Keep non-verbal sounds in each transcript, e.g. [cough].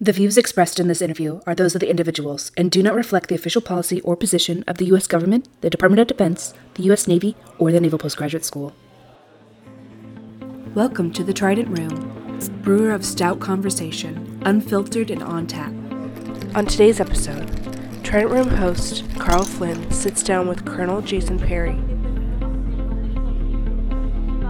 The views expressed in this interview are those of the individuals and do not reflect the official policy or position of the U.S. government, the Department of Defense, the U.S. Navy, or the Naval Postgraduate School. Welcome to the Trident Room, brewer of stout conversation, unfiltered and on tap. On today's episode, Trident Room host Karl Flynn sits down with Colonel Jason Perry.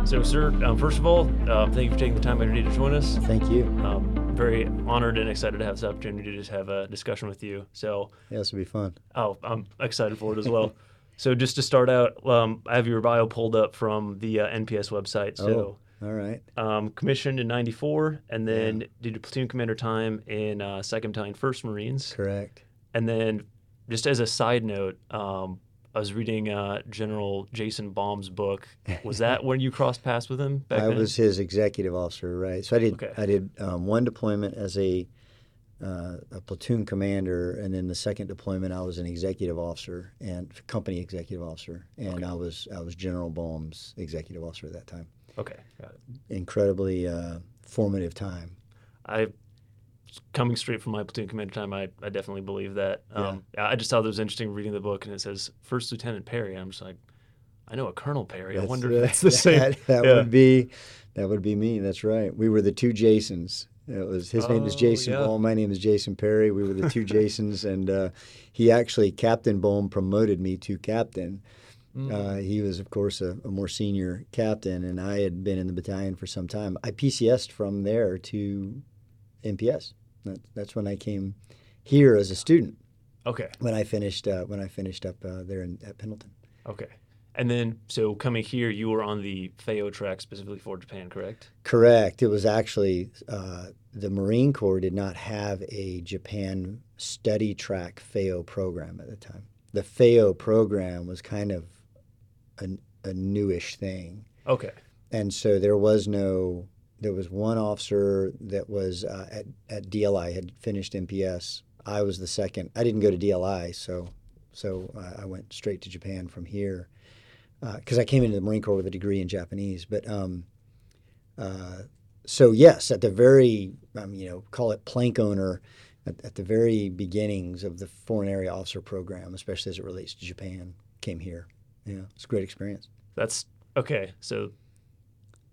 So, sir, um, first of all, um, thank you for taking the time out of your day to join us. Thank you. Um, very honored and excited to have this opportunity to just have a discussion with you. So, yeah, this will be fun. Oh, I'm excited for it as well. [laughs] so, just to start out, um, I have your bio pulled up from the uh, NPS website. So, oh, all right. Um, commissioned in '94, and then yeah. did platoon commander time in uh, Second Battalion, First Marines. Correct. And then, just as a side note, um, I was reading uh, General Jason Bohm's book. Was [laughs] that when you crossed paths with him? I then? was his executive officer, right? So I did okay. I did um, one deployment as a uh, a platoon commander, and then the second deployment I was an executive officer and company executive officer, and okay. I was I was General Bohm's executive officer at that time. Okay, got it. Incredibly uh, formative time. I coming straight from my platoon commander time, I, I definitely believe that. Um, yeah. I just thought it was interesting reading the book and it says First Lieutenant Perry. I'm just like, I know a Colonel Perry. That's, I wonder if that's the [laughs] same. That, [laughs] that yeah. would be that would be me. That's right. We were the two Jasons. It was his oh, name is oh, Jason yeah. Bohm. My name is Jason Perry. We were the two [laughs] Jasons, and uh, he actually Captain Bohm promoted me to captain. Mm. Uh, he was, of course, a, a, more senior captain, and I had been in the battalion for some time. I PCSed from there to NPS. That, that's when I came here as a student. Okay. When I finished uh, when I finished up uh, there in, at Pendleton. Okay. And then, so coming here, you were on the FAO track specifically for Japan, correct? Correct. It was actually uh, the Marine Corps did not have a Japan study track FAO program at the time. The FAO program was kind of a, a newish thing. Okay. And so there was no there was one officer that was uh, at, at DLI had finished NPS. I was the second. I didn't go to DLI, so so uh, I went straight to Japan from here because uh, I came into the Marine Corps with a degree in Japanese. But um, uh, so yes, at the very um, you know call it plank owner. At, at the very beginnings of the foreign area officer program, especially as it relates to Japan, came here. Yeah, it's a great experience. That's okay. So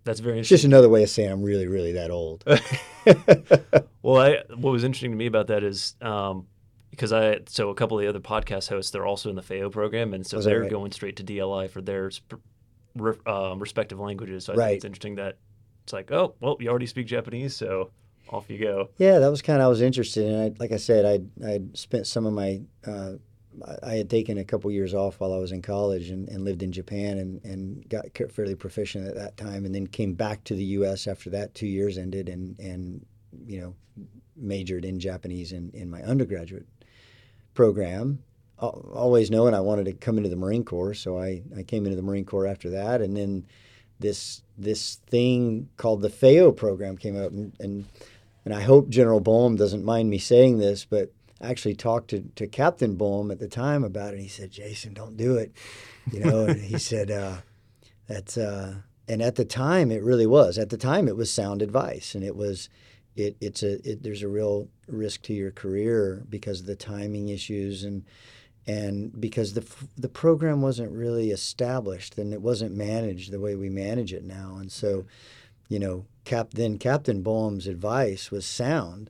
that's very It's just another way of saying I'm really, really that old. [laughs] [laughs] well, I, what was interesting to me about that is um, because I so a couple of the other podcast hosts they're also in the FAO program, and so they're right? going straight to DLI for their um, respective languages. So I right. think it's interesting that it's like, oh, well, you already speak Japanese, so off you go. Yeah, that was kind of I was interested in. I, like I said, I I spent some of my uh, I had taken a couple years off while I was in college and, and lived in Japan and, and got fairly proficient at that time, and then came back to the U.S. after that two years ended and and you know majored in Japanese in, in my undergraduate program. Always knowing I wanted to come into the Marine Corps, so I, I came into the Marine Corps after that, and then this this thing called the FAO program came out, and and, and I hope General Bohm doesn't mind me saying this, but actually talked to, to Captain Bohm at the time about it. He said, Jason, don't do it. You know, and he [laughs] said, uh, that's, uh, and at the time it really was. At the time it was sound advice and it was, it, it's a, it, there's a real risk to your career because of the timing issues and, and because the, the program wasn't really established and it wasn't managed the way we manage it now. And so, you know, Cap, then Captain Bohm's advice was sound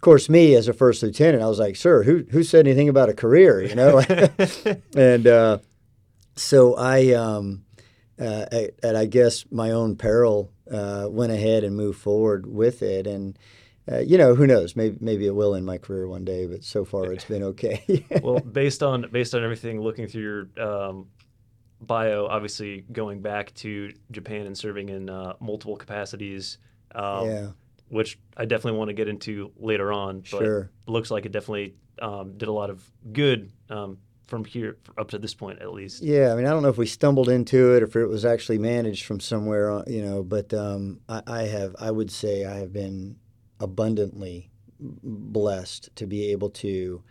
of course, me as a first lieutenant, I was like, "Sir, who who said anything about a career?" You know, [laughs] and uh, so I, um, uh, at, I guess my own peril, uh, went ahead and moved forward with it, and uh, you know, who knows? Maybe maybe it will in my career one day, but so far it's been okay. [laughs] well, based on based on everything, looking through your um, bio, obviously going back to Japan and serving in uh, multiple capacities. Um, yeah which I definitely want to get into later on. But sure. looks like it definitely um, did a lot of good um, from here up to this point, at least. Yeah, I mean, I don't know if we stumbled into it or if it was actually managed from somewhere, uh, you know. But um, I, I, have, I would say, I have been abundantly blessed to be able to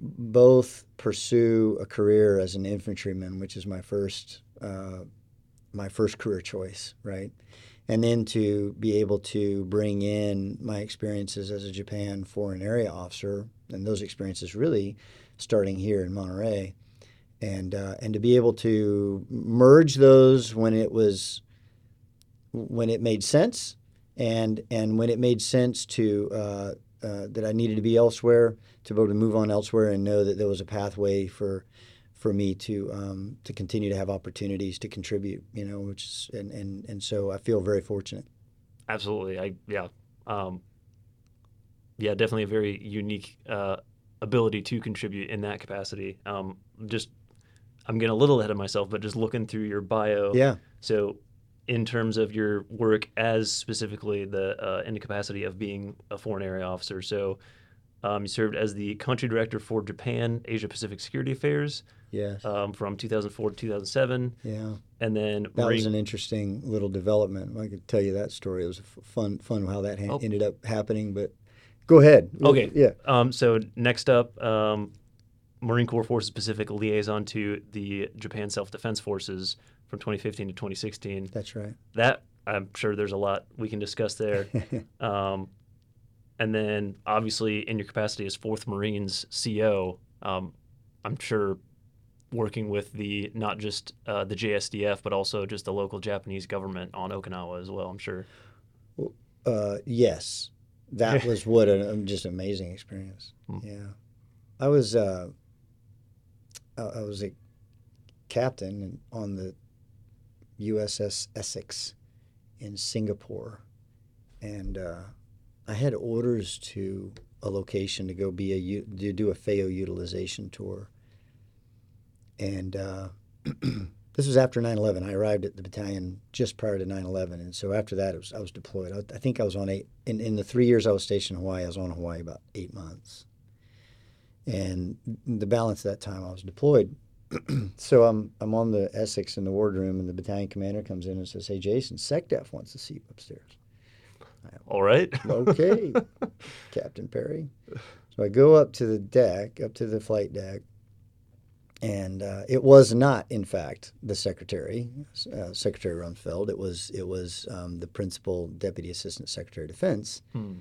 both pursue a career as an infantryman, which is my first, uh, my first career choice, right? And then to be able to bring in my experiences as a Japan foreign area officer, and those experiences really starting here in Monterey, and uh, and to be able to merge those when it was when it made sense, and and when it made sense to uh, uh, that I needed to be elsewhere, to be able to move on elsewhere, and know that there was a pathway for for me to um, to continue to have opportunities to contribute. You know, which is, and and and so I feel very fortunate. Absolutely, I yeah, um, yeah, definitely a very unique uh, ability to contribute in that capacity. Um, just I'm getting a little ahead of myself, but just looking through your bio, yeah. So, in terms of your work as specifically the uh, in the capacity of being a foreign area officer, so um, you served as the country director for Japan Asia Pacific Security Affairs. Yes. Um, from 2004 to 2007. Yeah. And then that Marine... was an interesting little development. I could tell you that story. It was fun, fun how that ha- oh. ended up happening. But go ahead. Okay. Yeah. Um, so next up, um, Marine Corps Forces Pacific liaison to the Japan Self Defense Forces from 2015 to 2016. That's right. That I'm sure there's a lot we can discuss there. [laughs] and then obviously in your capacity as Fourth Marines CO, um, I'm sure working with the not just uh, the JSDF but also just the local Japanese government on Okinawa as well. I'm sure. Uh, yes, that [laughs] was what an um, just amazing experience. Hmm. Yeah, I was uh, I was a captain on the USS Essex in Singapore, and uh, I had orders to a location to go be a to do a FAO utilization tour. And uh, [clears throat] this was after 9/11. I arrived at the battalion just prior to 9/11, and so after that, was, I was deployed. I, I, think I was on eight in, in the three years I was stationed in Hawaii. I was on Hawaii about eight months, and the balance of that time I was deployed. [clears throat] so I'm I'm on the Essex in the wardroom, and the battalion commander comes in and says, "Hey, Jason, SecDef wants see you upstairs." All right. okay, [laughs] Captain Perry. So I go up to the deck, up to the flight deck, and uh, it was not, in fact, the secretary, uh, Secretary Rumsfeld. It was it was um, the principal deputy assistant secretary of defense, hmm.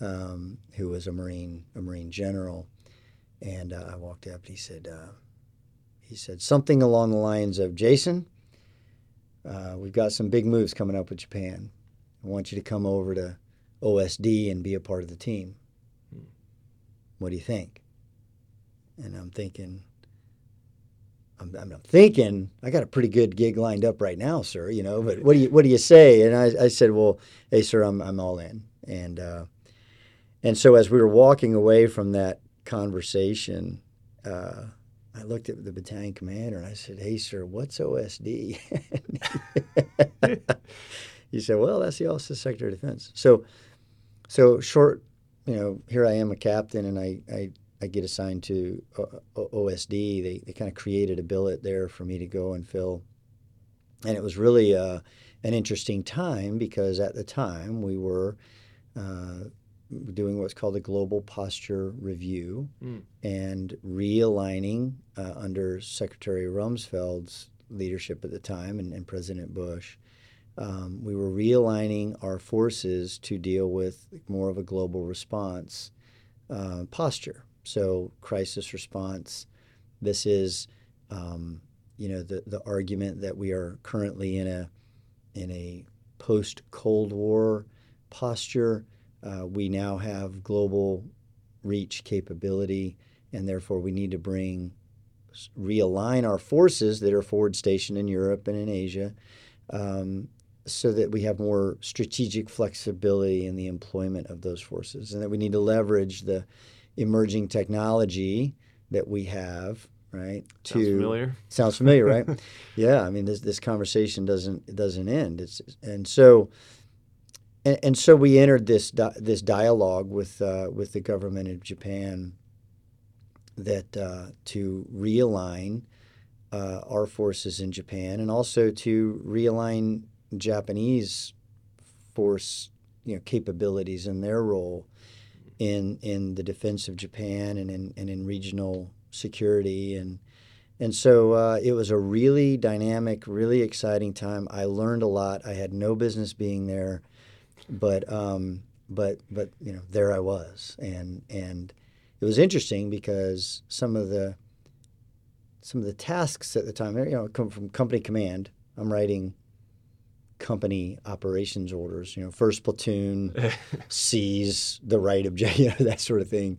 um, who was a marine a marine general. And uh, I walked up, and he said uh, he said something along the lines of, "Jason, uh, we've got some big moves coming up with Japan." I want you to come over to OSD and be a part of the team. Hmm. What do you think? And I'm thinking, I'm, I'm, thinking I got a pretty good gig lined up right now, sir. You know, but what do you what do you say? And I, I said, well, hey, sir, I'm I'm all in. And uh, and so as we were walking away from that conversation, uh, I looked at the battalion commander and I said, hey, sir, what's OSD? [laughs] [laughs] he say, "Well, that's the Office of Secretary of Defense." So, so short, you know, here I am, a captain, and I I, I get assigned to OSD. They they kind of created a billet there for me to go and fill, and it was really uh, an interesting time because at the time we were. Uh, doing what's called a global posture review mm. and realigning uh, under Secretary Rumsfeld's leadership at the time and, and President Bush um, we were realigning our forces to deal with more of a global response uh, posture. So, crisis response. This is, um, you know, the, the argument that we are currently in a in a post Cold War posture. Uh, we now have global reach capability, and therefore we need to bring realign our forces that are forward stationed in Europe and in Asia um, so that we have more strategic flexibility in the employment of those forces, and that we need to leverage the emerging technology that we have. Right. To, sounds familiar. Sounds familiar, right? [laughs] yeah. I mean, this this conversation doesn't doesn't end. It's and so. And, and so we entered this di- this dialogue with uh, with the government of Japan that uh, to realign uh, our forces in Japan and also to realign Japanese force you know capabilities and their role in in the defense of Japan and in and in regional security and and so uh, it was a really dynamic, really exciting time. I learned a lot. I had no business being there, but um, but but you know there I was, and and it was interesting because some of the some of the tasks at the time, you know, come from company command. I'm writing company operations orders. You know, first platoon [laughs] sees the right of [laughs] you know, that sort of thing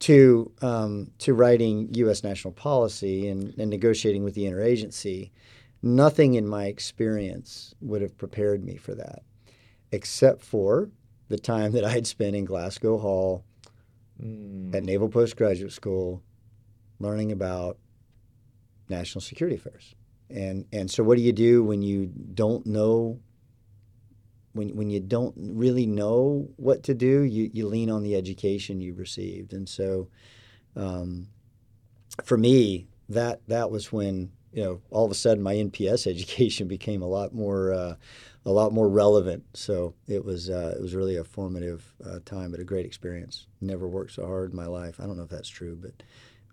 to um, to writing U.S. national policy and, and negotiating with the interagency, nothing in my experience would have prepared me for that, except for the time that I had spent in Glasgow Hall mm. at Naval Postgraduate School, learning about national security affairs. And and so, what do you do when you don't know when when you don't really know what to do, you, you lean on the education you've received. And so, um, for me, that that was when you know all of a sudden my NPS [laughs] education became a lot more uh, a lot more relevant. So it was uh, it was really a formative uh, time, but a great experience. Never worked so hard in my life. I don't know if that's true, but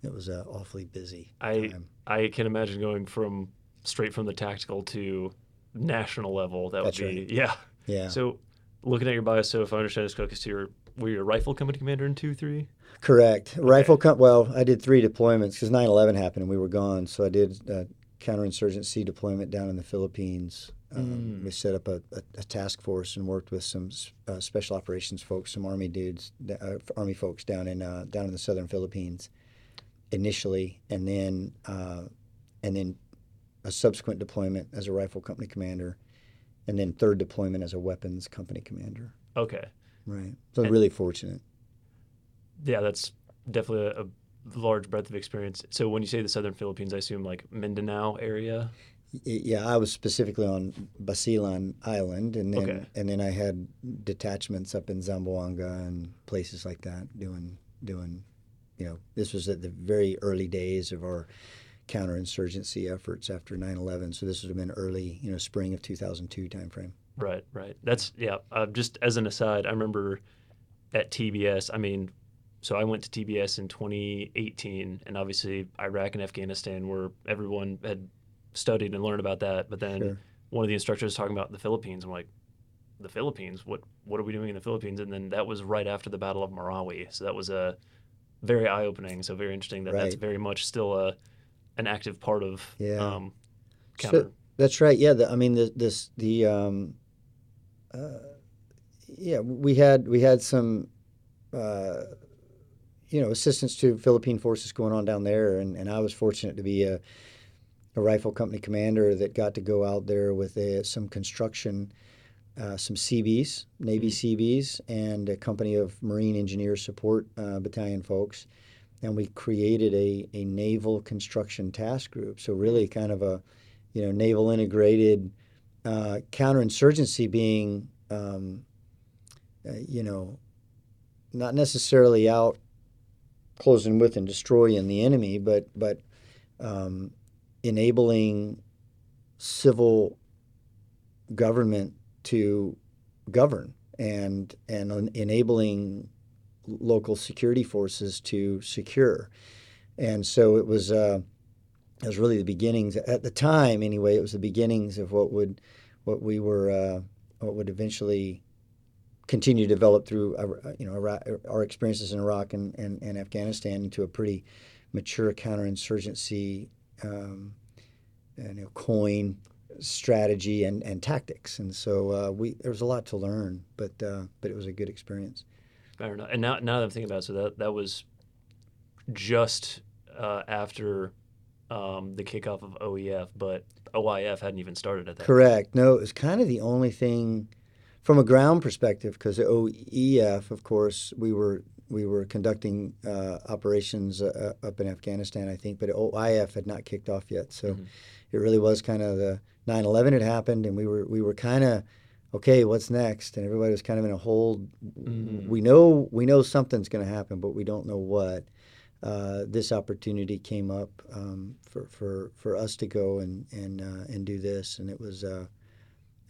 it was uh, awfully busy. I time. I can imagine going from straight from the tactical to national level. That that's would be right. yeah. Yeah. So, looking at your bio, so if I understand this correctly, you're were you a rifle company commander in two three? Correct. Okay. Rifle com- Well, I did three deployments because 9/11 happened and we were gone. So I did a counterinsurgency deployment down in the Philippines. Um, mm. We set up a, a, a, task force and worked with some uh, special operations folks, some army dudes, uh, army folks down in uh, down in the southern Philippines initially, and then uh, and then a subsequent deployment as a rifle company commander and then third deployment as a weapons company commander. Okay. Right. So and, really fortunate. Yeah, that's definitely a, a, large breadth of experience. So when you say the southern Philippines, I assume like Mindanao area. Yeah, I was specifically on Basilan Island, and then okay. and then I had detachments up in Zamboanga and places like that doing doing, you know, this was at the very early days of our counterinsurgency efforts after 9/11. So this would have been early, you know, spring of 2002 timeframe. Right, right. That's yeah. Uh, just as an aside, I remember at TBS. I mean, so I went to TBS in 2018, and obviously Iraq and Afghanistan, were everyone had studied and learned about that. But then sure. one of the instructors was talking about the Philippines. I'm like, the Philippines? What what are we doing in the Philippines? And then that was right after the Battle of Marawi. So that was a very eye opening. So very interesting that right. that's very much still a an active part of yeah. um, counter. So, that's right. Yeah, the, I mean the, this the um, uh, yeah we had we had some uh, you know assistance to Philippine forces going on down there, and, and I was fortunate to be a, a rifle company commander that got to go out there with a, some construction. Uh, some Seabees, Navy mm-hmm. Seabees, and a company of Marine Engineer Support uh, Battalion folks and we created a, a naval construction task group. So really, kind of a you know naval integrated uh, counterinsurgency being um, uh, you know not necessarily out closing with and destroying the enemy, but but um, enabling civil government to govern and and enabling local security forces to secure. And so it was uh, it was really the beginnings at the time anyway. It was the beginnings of what would what we were uh, what would eventually continue to develop through uh, you know Iraq, our experiences in Iraq and, and, and, Afghanistan into a pretty mature counterinsurgency um, you know, coin strategy and, and tactics. And so uh, we there was a lot to learn, but uh, but it was a good experience. Fair enough. And now, now that I'm thinking about it, so that that was just uh, after um, the kickoff of OEF, but OIF hadn't even started at that. Correct. No, it was kind of the only thing from a ground perspective because OEF, of course, we were we were conducting uh, operations uh, up in Afghanistan, I think, but OIF had not kicked off yet. So mm-hmm. it really was kind of the 9/11 had happened, and we were we were kind of okay, what's next? And everybody was kind of in a hold. Mm-hmm. We know we know something's going to happen, but we don't know what. Uh, this opportunity came up um, for, for, for us to go and and uh, and do this, and it was uh,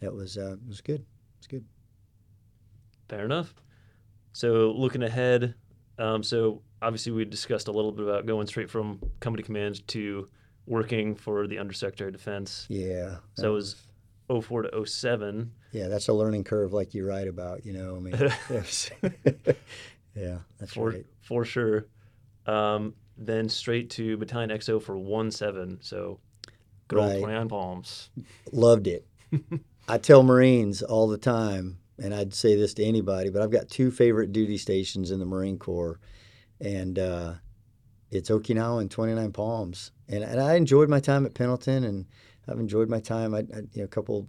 it was uh, it was good. It was good. Fair enough. So looking ahead, um, so obviously we discussed a little bit about going straight from company command to working for the Undersecretary of Defense. Yeah. So it was 04 to 07. Yeah, that's a learning curve, like you write about. You know, I mean, [laughs] [laughs] yeah, that's for, right. For sure. Um, then straight to Battalion XO for 1 7. So good Right. old 29 Palms. Loved it. [laughs] I tell Marines all the time, and I'd say this to anybody, but I've got two favorite duty stations in the Marine Corps, and uh, it's Okinawa and 29 Palms. And, and I enjoyed my time at Pendleton, and I've enjoyed my time. I, I you know, a couple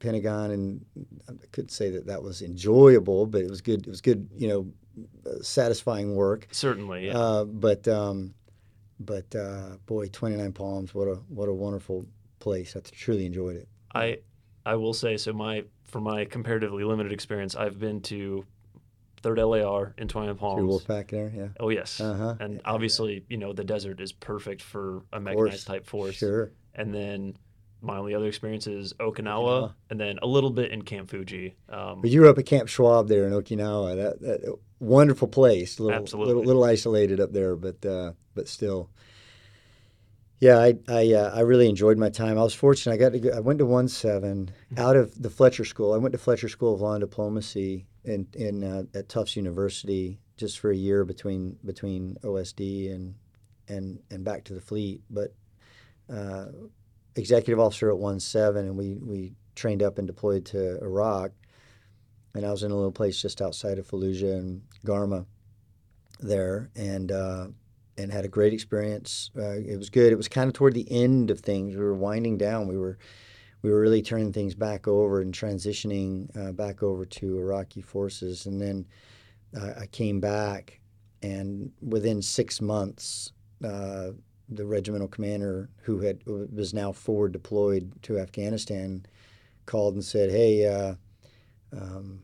Pentagon, and I couldn't say that that was enjoyable, but it was good. It was good, you know, satisfying work. Certainly, yeah. Uh, but um, but uh, boy, 29 Palms, what a what a wonderful place. I truly enjoyed it. I I will say so. My for my comparatively limited experience, I've been to Third LAR in Twenty Your Palms. Wolfpack there, yeah. Oh yes, Uh-huh. and obviously you know the desert is perfect for a mechanized type force. Sure. And then my only other experience is Okinawa, Okinawa. and then a little bit in Camp Fuji. Um, But you were up at Camp Schwab there in Okinawa. That, that wonderful place. Little, Absolutely. Little, little isolated up there, but uh, but still. Yeah, I I, uh, I really enjoyed my time. I was fortunate. I got to go, I went to one seven out of the Fletcher School. I went to Fletcher School of Law and Diplomacy in in uh, at Tufts University just for a year between between OSD and and and back to the fleet. But uh, executive officer at one seven, and we we trained up and deployed to Iraq. And I was in a little place just outside of Fallujah and Garma there, and uh, and had a great experience. Uh, it was good. It was kind of toward the end of things. We were winding down. We were we were really turning things back over and transitioning uh, back over to Iraqi forces. And then uh, I came back, and within six months, uh, the regimental commander, who had was now forward deployed to Afghanistan, called and said, "Hey, uh, um,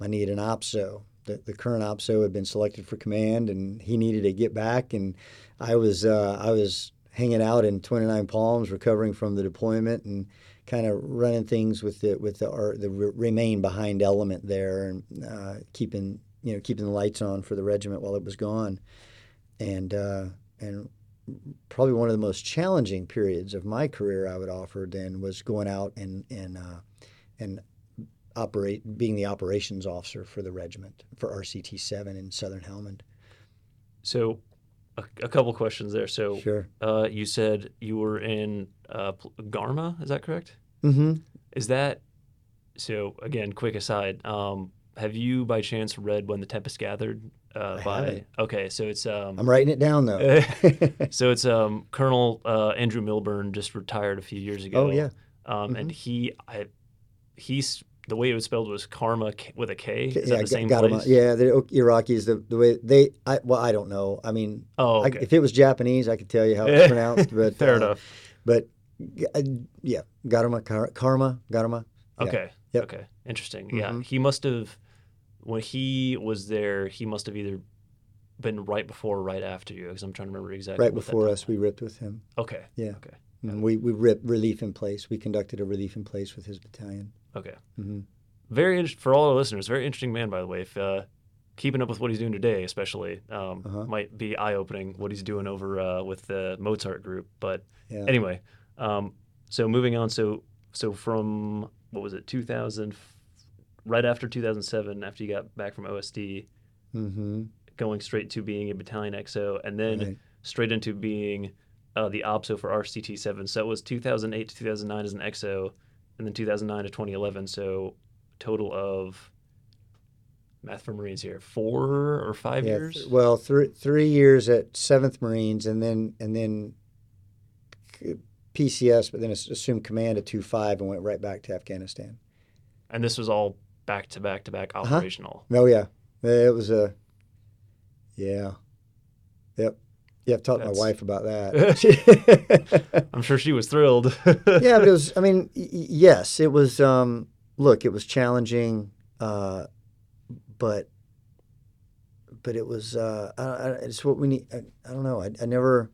I need an OPSO." The, the current OPSO had been selected for command, and he needed to get back. And I was uh, I was hanging out in 29 Palms, recovering from the deployment, and kind of running things with the with the the remain behind element there, and uh, keeping you know keeping the lights on for the regiment while it was gone, and uh, and probably one of the most challenging periods of my career I would offer then was going out and and uh, and operate being the operations officer for the regiment for RCT seven in Southern Helmand. so a, a couple questions there. So Sure. uh, you said you were in uh, Garma. Is that correct? Mm-hmm. Is that so? Again, quick aside. Um, have you by chance read When the Tempest Gathered? Uh, by okay, so it's um, I'm writing it down though. [laughs] so it's um, Colonel uh, Andrew Milburn just retired a few years ago. oh yeah. Um, and he, I, he's the way it was spelled was Karma K- with a K. Is yeah, that the same got place? Yeah, the Iraqis, the, the way they, I, well, I don't know. I mean, Oh, I, if it was Japanese, I could tell you how it's [laughs] pronounced. But Fair uh, enough. But uh, yeah, Garma, Kar- Karma, Garma. Yeah. Okay. Yep. Okay. Interesting. Yeah. Mhm. He must have, when he was there, he must have either been right before or right after you, because I'm trying to remember exactly. Right before us, we ripped with him. Okay. Yeah. Okay. And we we ripped relief in place. We conducted a relief in place with his battalion. Okay. hmm Very inter- for all our listeners. Very interesting man, by the way. If uh, keeping up with what he's doing today, especially, um, Uh-huh. might be eye opening what he's doing over uh, with the Mozart group. But Yeah. anyway, um, so moving on. So so from what was it, 2000, right after 2007, after you got back from OSD, hmm going straight to being a battalion XO, and then Right. straight into being uh, the OPSO for RCT seven. So it was 2008 to 2009 as an XO, and then 2009 to 2011. So total of math for Marines here, four or five Yeah. years. th- well, three three years at Seventh Marines, and then and then PCS, but then assumed command at two five and went right back to Afghanistan. and this was all back to back to back Uh-huh. operational. Oh yeah, it was a yeah, yep. Yeah, I've talked to my wife about that. [laughs] I'm sure she was thrilled. [laughs] yeah, but it was. I mean, y- y- yes, it was. Um, look, it was challenging, uh, but but it was. Uh, I, I, it's what we need. I, I don't know. I, I never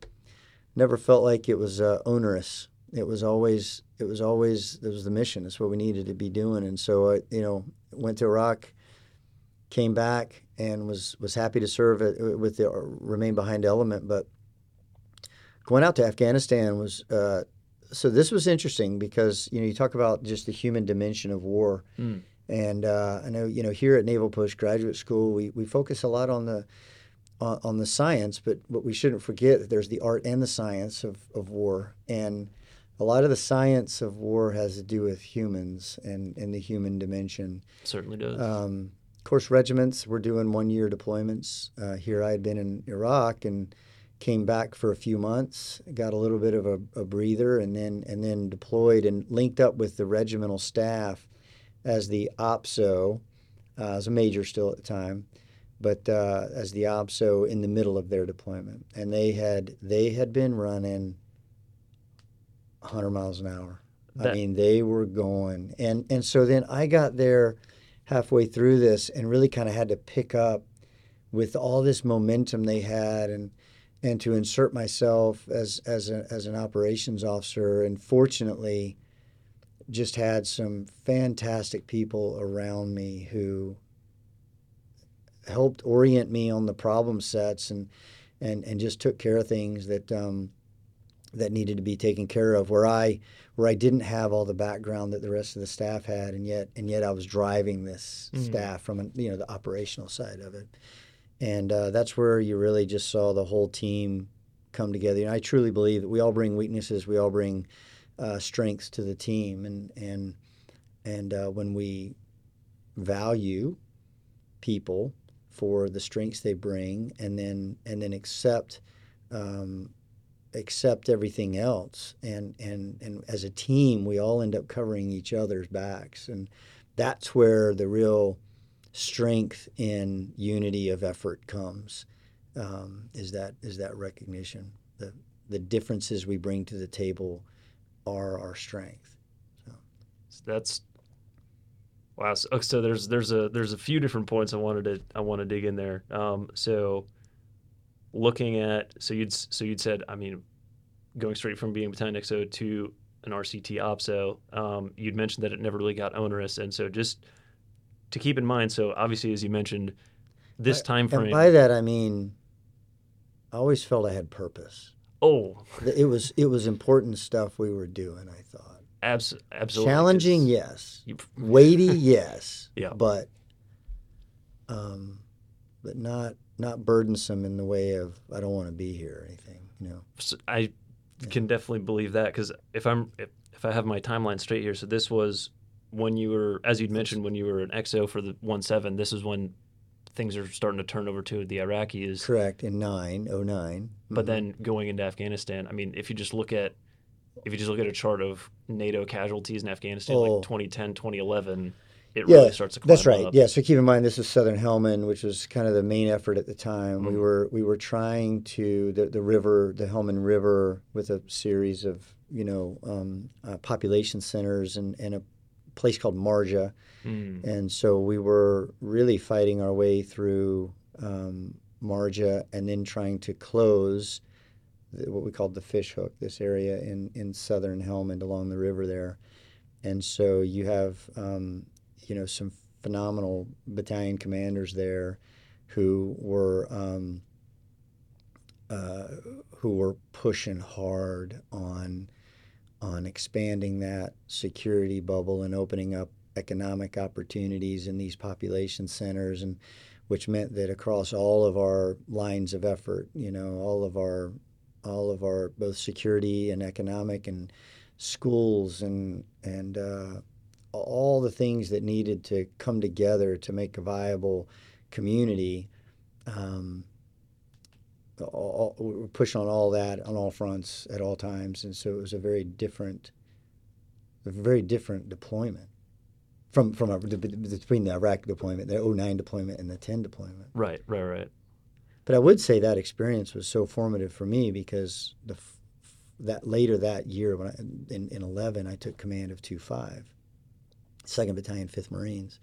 never felt like it was uh, onerous. It was always. It was always. It was the mission. It's what we needed to be doing. And so I, you know, went to Iraq, came back, and was was happy to serve it, with the remain behind element, but. going out to Afghanistan was uh, so this was interesting because you know you talk about just the human dimension of war, mm. and uh, I know you know here at Naval Postgraduate School we, we focus a lot on the on, on, the science, but but we shouldn't forget that there's the art and the science of, of war, and a lot of the science of war has to do with humans and, and the human dimension. Certainly does. Um, of course, regiments were doing one year deployments. Uh, here I had been in Iraq and came back for a few months, got a little bit of a, a, breather, and then and then deployed and linked up with the regimental staff as the OPSO. Uh, I was a major still at the time, but uh, as the OPSO in the middle of their deployment, and they had they had been running 100 miles an hour. That, I mean, they were going, and and so then I got there halfway through this and really kind of had to pick up with all this momentum they had and and to insert myself as as a, as an operations officer and fortunately just had some fantastic people around me who helped orient me on the problem sets and and and just took care of things that um, that needed to be taken care of where I where I didn't have all the background that the rest of the staff had and yet and yet I was driving this mm-hmm. staff from you know the operational side of it and uh, that's where you really just saw the whole team come together. And I truly believe that we all bring weaknesses, we all bring uh, strengths to the team, and and and uh, when we value people for the strengths they bring, and then and then accept. Um, accept everything else. And, and and as a team we all end up covering each other's backs. And that's where the real strength in unity of effort comes um, is that is that recognition. The the differences we bring to the table are our strength. So, that's wow so, so, there's there's a there's a few different points I wanted to I want to dig in there. Um, so looking at so you'd so you'd said I mean going straight from being battalion XO to an RCT OPSO um, you'd mentioned that it never really got onerous and so just to keep in mind. So obviously, as you mentioned, this time frame. And by that I mean, I always felt I had purpose. Oh, it was it was important stuff we were doing. I thought. Abs- absolutely. Challenging, yes. You... Weighty, [laughs] yes. yeah. But, um, but not not burdensome in the way of I don't want to be here or anything. You know. So I yeah. can definitely believe that because if I'm if, if I have my timeline straight here, so this was when you were, as you'd mentioned, when you were an XO for the one seven, this is when things are starting to turn over to the Iraqis. Correct in nine oh nine. But mm-hmm. then going into Afghanistan, I mean, if you just look at if you just look at a chart of NATO casualties in Afghanistan, oh. like 2010, 2011, it yeah, really starts to climb That's right. Up. Yeah. So keep in mind, this is Southern Helmand, which was kind of the main effort at the time. Mm-hmm. We were we were trying to the, the river, the Helmand River, with a series of you know um, uh, population centers and, and a place called Marja. Mm. And so we were really fighting our way through um, Marja and then trying to close the, what we called the fish hook, this area in, in southern Helmand along the river there. And so you have, um, you know, some phenomenal battalion commanders there who were um, uh, who were pushing hard on on expanding that security bubble and opening up economic opportunities in these population centers and which meant that across all of our lines of effort you know all of our all of our both security and economic and schools and and uh, all the things that needed to come together to make a viable community um, all, we push on all that on all fronts at all times, and so it was a very different, a very different deployment from from between the Iraq deployment, the 09 deployment, and the 10 deployment. Right, right, right. But I would say that experience was so formative for me because the that later that year when I, in, in 11 I took command of 2-5, 2nd Battalion, 5th Marines,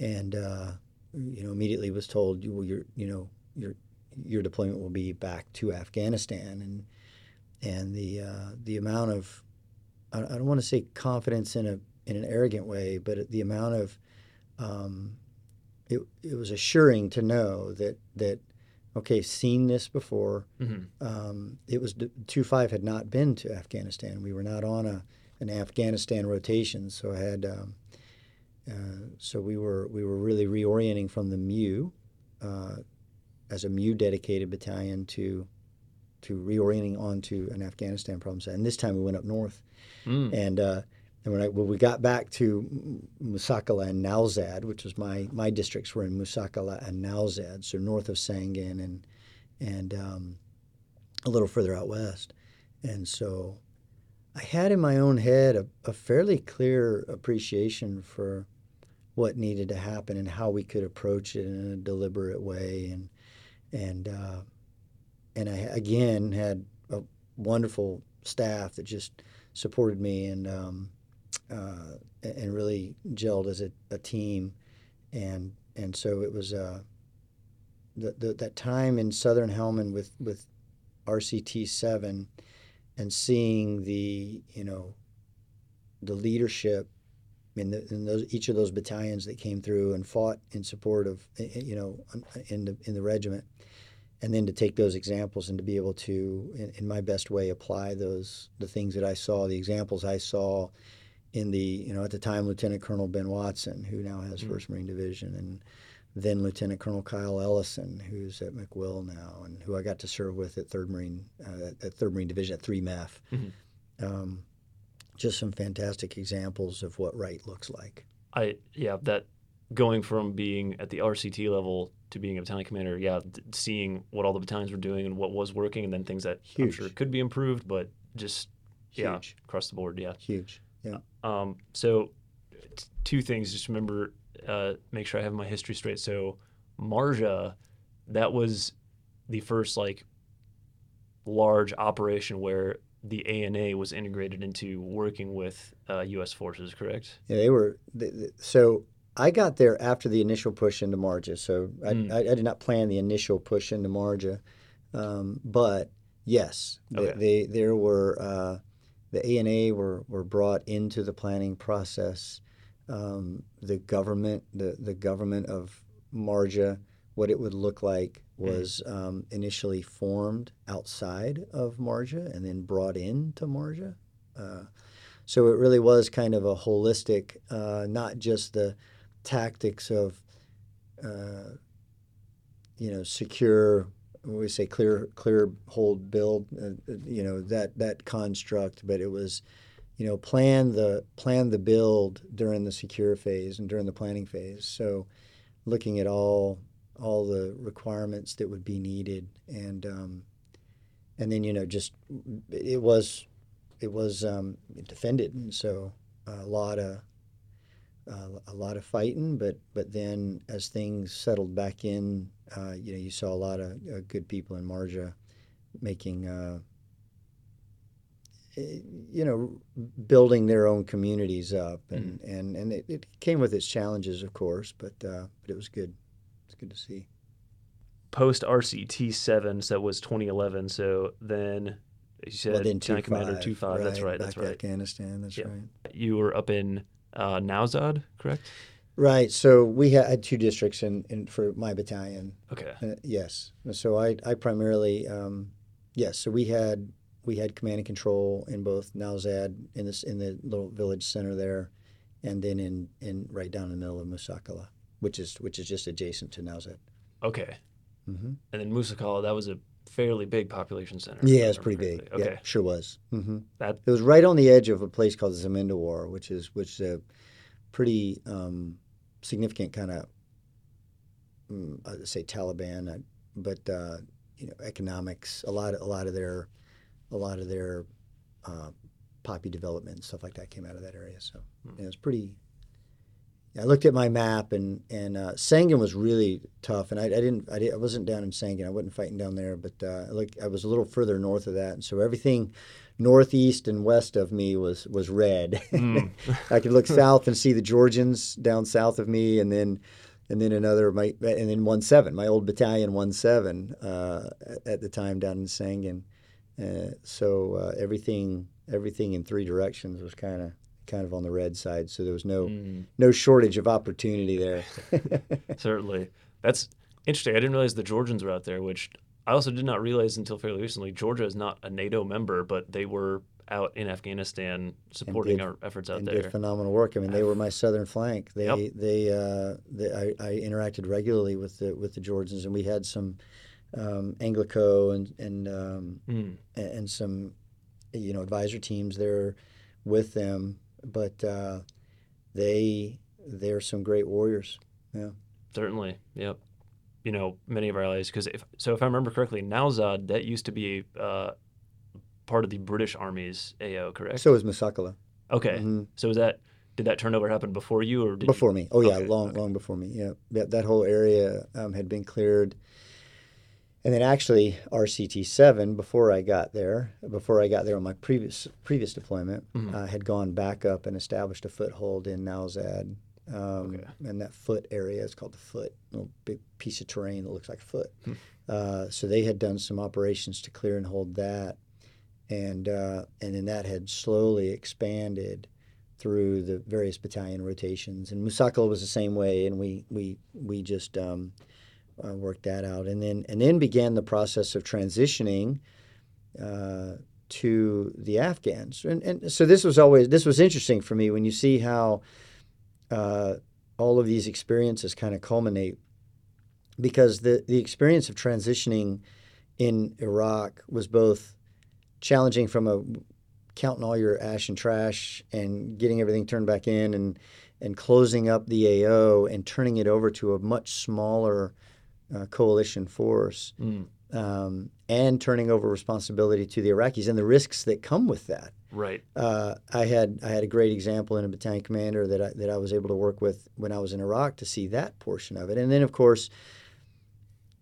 and uh, you know immediately was told you well, you're you know you're your deployment will be back to Afghanistan, and and the uh, the amount of I, I don't want to say confidence in a in an arrogant way, but the amount of um, it, it was assuring to know that that okay, seen this before. Mm-hmm. Um, it was two five had not been to Afghanistan. We were not on a an Afghanistan rotation, so I had. Um, uh, so we were we were really reorienting from the MEU uh, as a MEU dedicated battalion to to reorienting onto an Afghanistan problem set. And this time we went up north, mm. and uh, and when, I, when we got back to Musakala and Nowzad, which was my my districts were in Musakala and Nowzad, so north of Sangin and and um, a little further out west, and so I had in my own head a, a fairly clear appreciation for what needed to happen and how we could approach it in a deliberate way. And and uh, and I again had a wonderful staff that just supported me and um, uh, and really gelled as a, a, team, and and so it was uh, the, the, that time in Southern Helmand with with RCT seven, and seeing the you know the leadership in, the, in those each of those battalions that came through and fought in support of you know in the in the regiment and then to take those examples and to be able to, in, in, my best way, apply those the things that I saw, the examples I saw in the you know at the time Lieutenant Colonel Ben Watson, who now has mm-hmm. First Marine Division, and then Lieutenant Colonel Kyle Ellison, who's at MCWL now, and who I got to serve with at Third Marine uh, at Third Marine Division at Three MEF. Mm-hmm. Um, just some fantastic examples of what right looks like. I yeah that going from being at the RCT level to being a battalion commander, yeah, seeing what all the battalions were doing and what was working, and then things that Huge. I'm sure could be improved, but just Huge. yeah, across the board, yeah. Huge. Yeah. Um, so, t- two things. Just remember, uh, make sure I have my history straight. So, Marja, that was the first like large operation where the ANA was integrated into working with uh, U.S. forces, correct? Yeah, they were. They, they, so I got there after the initial push into Marja, so I, mm. I, I did not plan the initial push into Marja, um, but yes, okay. they, they, there were uh, the ANA were were brought into the planning process. Um, the government, the the government of Marja, what it would look like was mm. um, initially formed outside of Marja and then brought into Marja. Uh, so it really was kind of a holistic, uh, not just the tactics of, uh, you know, secure. We say clear, clear, hold, build. Uh, you know that that construct, but it was, you know, plan the plan the build during the secure phase and during the planning phase. So, looking at all all the requirements that would be needed, and um, and then you know just it was it was um, defended, and so a lot of uh, a lot of fighting, but but then as things settled back in, uh, you know, you saw a lot of uh, good people in Marja making, uh, you know, building their own communities up, and mm-hmm. and and it, it, came with its challenges, of course, but uh, but it was good. It's good to see. Post RCT seven, so that was 2011. So then you said well, then two Commander two five. Right, that's right. That's right. Afghanistan. That's yeah. right. You were up in uh, Nowzad, correct? Right. So we had two districts in, in for my battalion. Okay. Uh, yes. So I, I primarily um, yes. So we had we had command and control in both Nowzad in this in the little village center there, and then in, in right down in the middle of Musakala, which is which is just adjacent to Nowzad. Okay. Mm-hmm. And then Musakala, that was a fairly big population center. Yeah, it's pretty big. Okay, yeah, sure was. Mm-hmm. That it was right on the edge of a place called Zamindawar, which is which is a pretty um, significant kind of mm, I'd say Taliban, uh, but uh, you know economics. A lot a lot of their a lot of their uh, poppy development and stuff like that came out of that area. So mm. it was pretty I looked at my map and and uh, Sangin was really tough, and I, I didn't I, did, I wasn't down in Sangin. I wasn't fighting down there, but uh, like I was a little further north of that, and so everything northeast and west of me was was red. Mm. [laughs] I could look south and see the Georgians down south of me, and then and then another my and then one seven, my old battalion one seven uh, at the time down in Sangin. Uh, so uh, everything everything in three directions was kind of kind of on the red side, so there was no mm. no shortage of opportunity there. [laughs] Certainly, that's Interesting. I didn't realize the Georgians were out there, which I also did not realize until fairly recently. Georgia is not a NATO member, but they were out in Afghanistan supporting did, our efforts out and there. Did phenomenal work. I mean, they were my southern flank. They Yep. they, uh, they I, I interacted regularly with the with the Georgians, and we had some um, Anglico and and um, Mm. and, some you know advisor teams there with them. But uh, they they're some great warriors. Yeah, Certainly, yep. You know, many of our allies, because if so, if I remember correctly, Nowzad that used to be uh, part of the British Army's AO, correct? So was Masakala. okay, Mhm. so is that did that turnover happen before you, or Before me. Oh yeah, Okay, long okay. long before me. Yeah, that that whole area um, had been cleared. And then actually RCT seven before I got there, before I got there on my previous previous deployment, Mhm. uh, had gone back up and established a foothold in Nowzad. Um, Okay. And that foot area is called the foot, a little big piece of terrain that looks like a foot. Hmm. Uh, so they had done some operations to clear and hold that, and uh, and then that had slowly expanded through the various battalion rotations. And Musa Qala was the same way, and we we we just um, uh, worked that out, and then and then began the process of transitioning uh, to the Afghans. And and so this was always this was interesting for me when you see how uh, all of these experiences kind of culminate, because the the experience of transitioning in Iraq was both challenging from a counting all your ash and trash and getting everything turned back in and and closing up the AO and turning it over to a much smaller uh, coalition force Mm, um, and turning over responsibility to the Iraqis and the risks that come with that. right? Uh, I had I had a great example in a battalion commander that I, that I was able to work with when I was in Iraq to see that portion of it, and then of course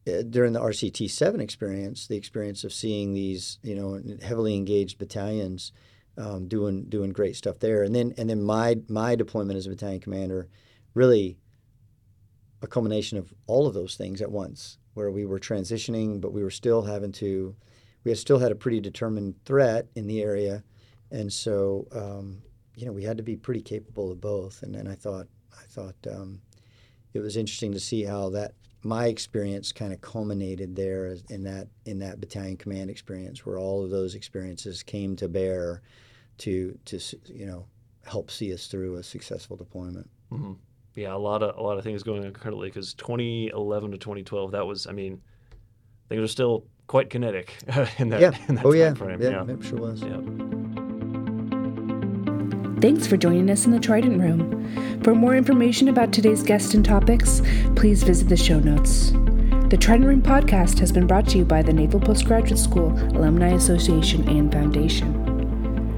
uh, during the RCT seven experience, the experience of seeing these you know heavily engaged battalions um, doing doing great stuff there, and then and then my my deployment as a battalion commander, really a culmination of all of those things at once, where we were transitioning, but we were still having to, we had still had a pretty determined threat in the area, and so um, you know we had to be pretty capable of both. And then I thought I thought um, it was interesting to see how that my experience kind of culminated there in that in that battalion command experience, where all of those experiences came to bear to to you know help see us through a successful deployment. hmm Yeah, a lot of a lot of things going on currently because 2011 to 2012, that was, I mean, things are still quite kinetic [laughs] in that. yeah. In that oh yeah. frame. yeah. yeah. It sure was. Yeah. Thanks for joining us in the Trident Room. For more information about today's guest and topics, please visit the show notes. The Trident Room podcast has been brought to you by the Naval Postgraduate School Alumni Association and Foundation.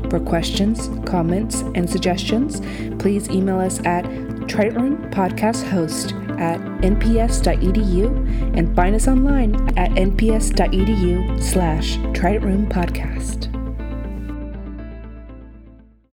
For questions, comments, and suggestions, please email us at Room Podcast Host at nps.edu and find us online at nps.edu slash Trident Room Podcast.